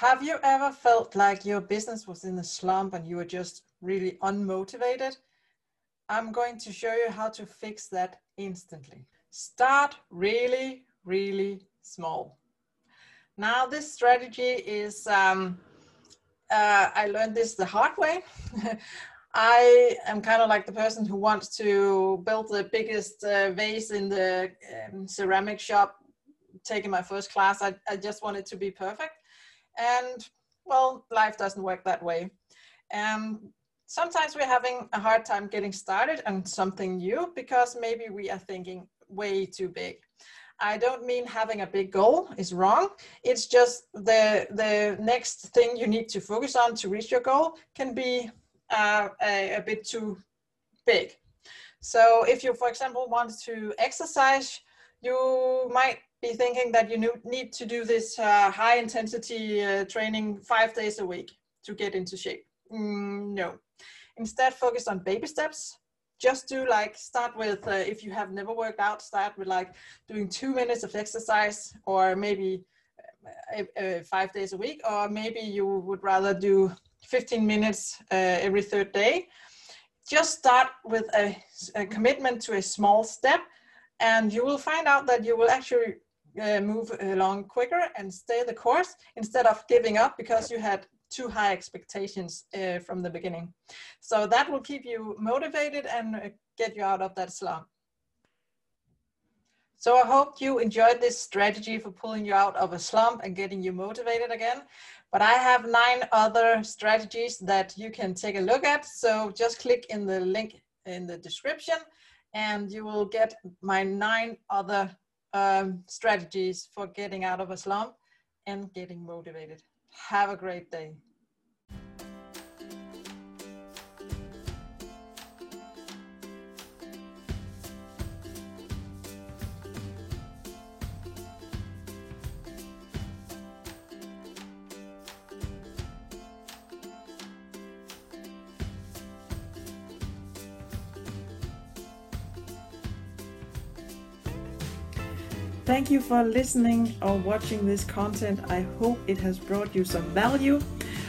Have you ever felt like your business was in a slump and you were just really unmotivated? I'm going to show you how to fix that instantly. Start really, really small. Now, this strategy is, um, uh, I learned this the hard way. I am kind of like the person who wants to build the biggest uh, vase in the um, ceramic shop, taking my first class. I, I just want it to be perfect. And well, life doesn't work that way. Um, sometimes we're having a hard time getting started on something new because maybe we are thinking way too big. I don't mean having a big goal is wrong. It's just the the next thing you need to focus on to reach your goal can be uh, a, a bit too big. So if you, for example, want to exercise, you might be thinking that you need to do this uh, high intensity uh, training five days a week to get into shape. Mm, no. Instead, focus on baby steps. Just do like start with uh, if you have never worked out, start with like doing two minutes of exercise, or maybe uh, uh, five days a week, or maybe you would rather do 15 minutes uh, every third day. Just start with a, a, commitment to a small step, and you will find out that you will actually uh, move along quicker and stay the course instead of giving up because you had too high expectations uh, from the beginning. So that will keep you motivated and uh, get you out of that slump. So I hope you enjoyed this strategy for pulling you out of a slump and getting you motivated again. But I have nine other strategies that you can take a look at. So just click in the link in the description and you will get my nine other um, strategies for getting out of a slump and getting motivated. Have a great day. Thank you for listening or watching this content. I hope it has brought you some value.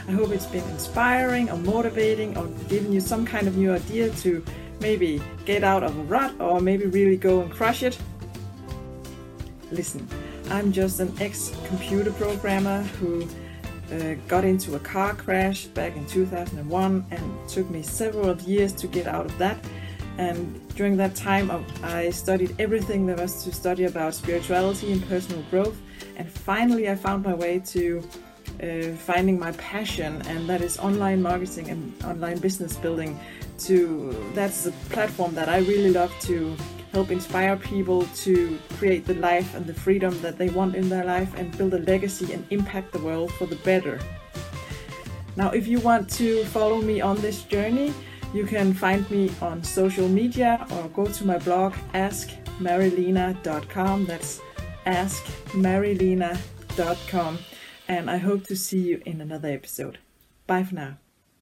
I hope it's been inspiring or motivating or given you some kind of new idea to maybe get out of a rut or maybe really go and crush it. Listen, I'm just an ex computer programmer who uh, got into a car crash back in 2001 and took me several years to get out of that and during that time, I studied everything there was to study about spirituality and personal growth. And finally, I found my way to uh, finding my passion, and that is online marketing and online business building. To that's the platform that I really love to help inspire people to create the life and the freedom that they want in their life and build a legacy and impact the world for the better. Now, if you want to follow me on this journey, you can find me on social media or go to my blog askmarilena.com. That's askmarilena.com. And I hope to see you in another episode. Bye for now.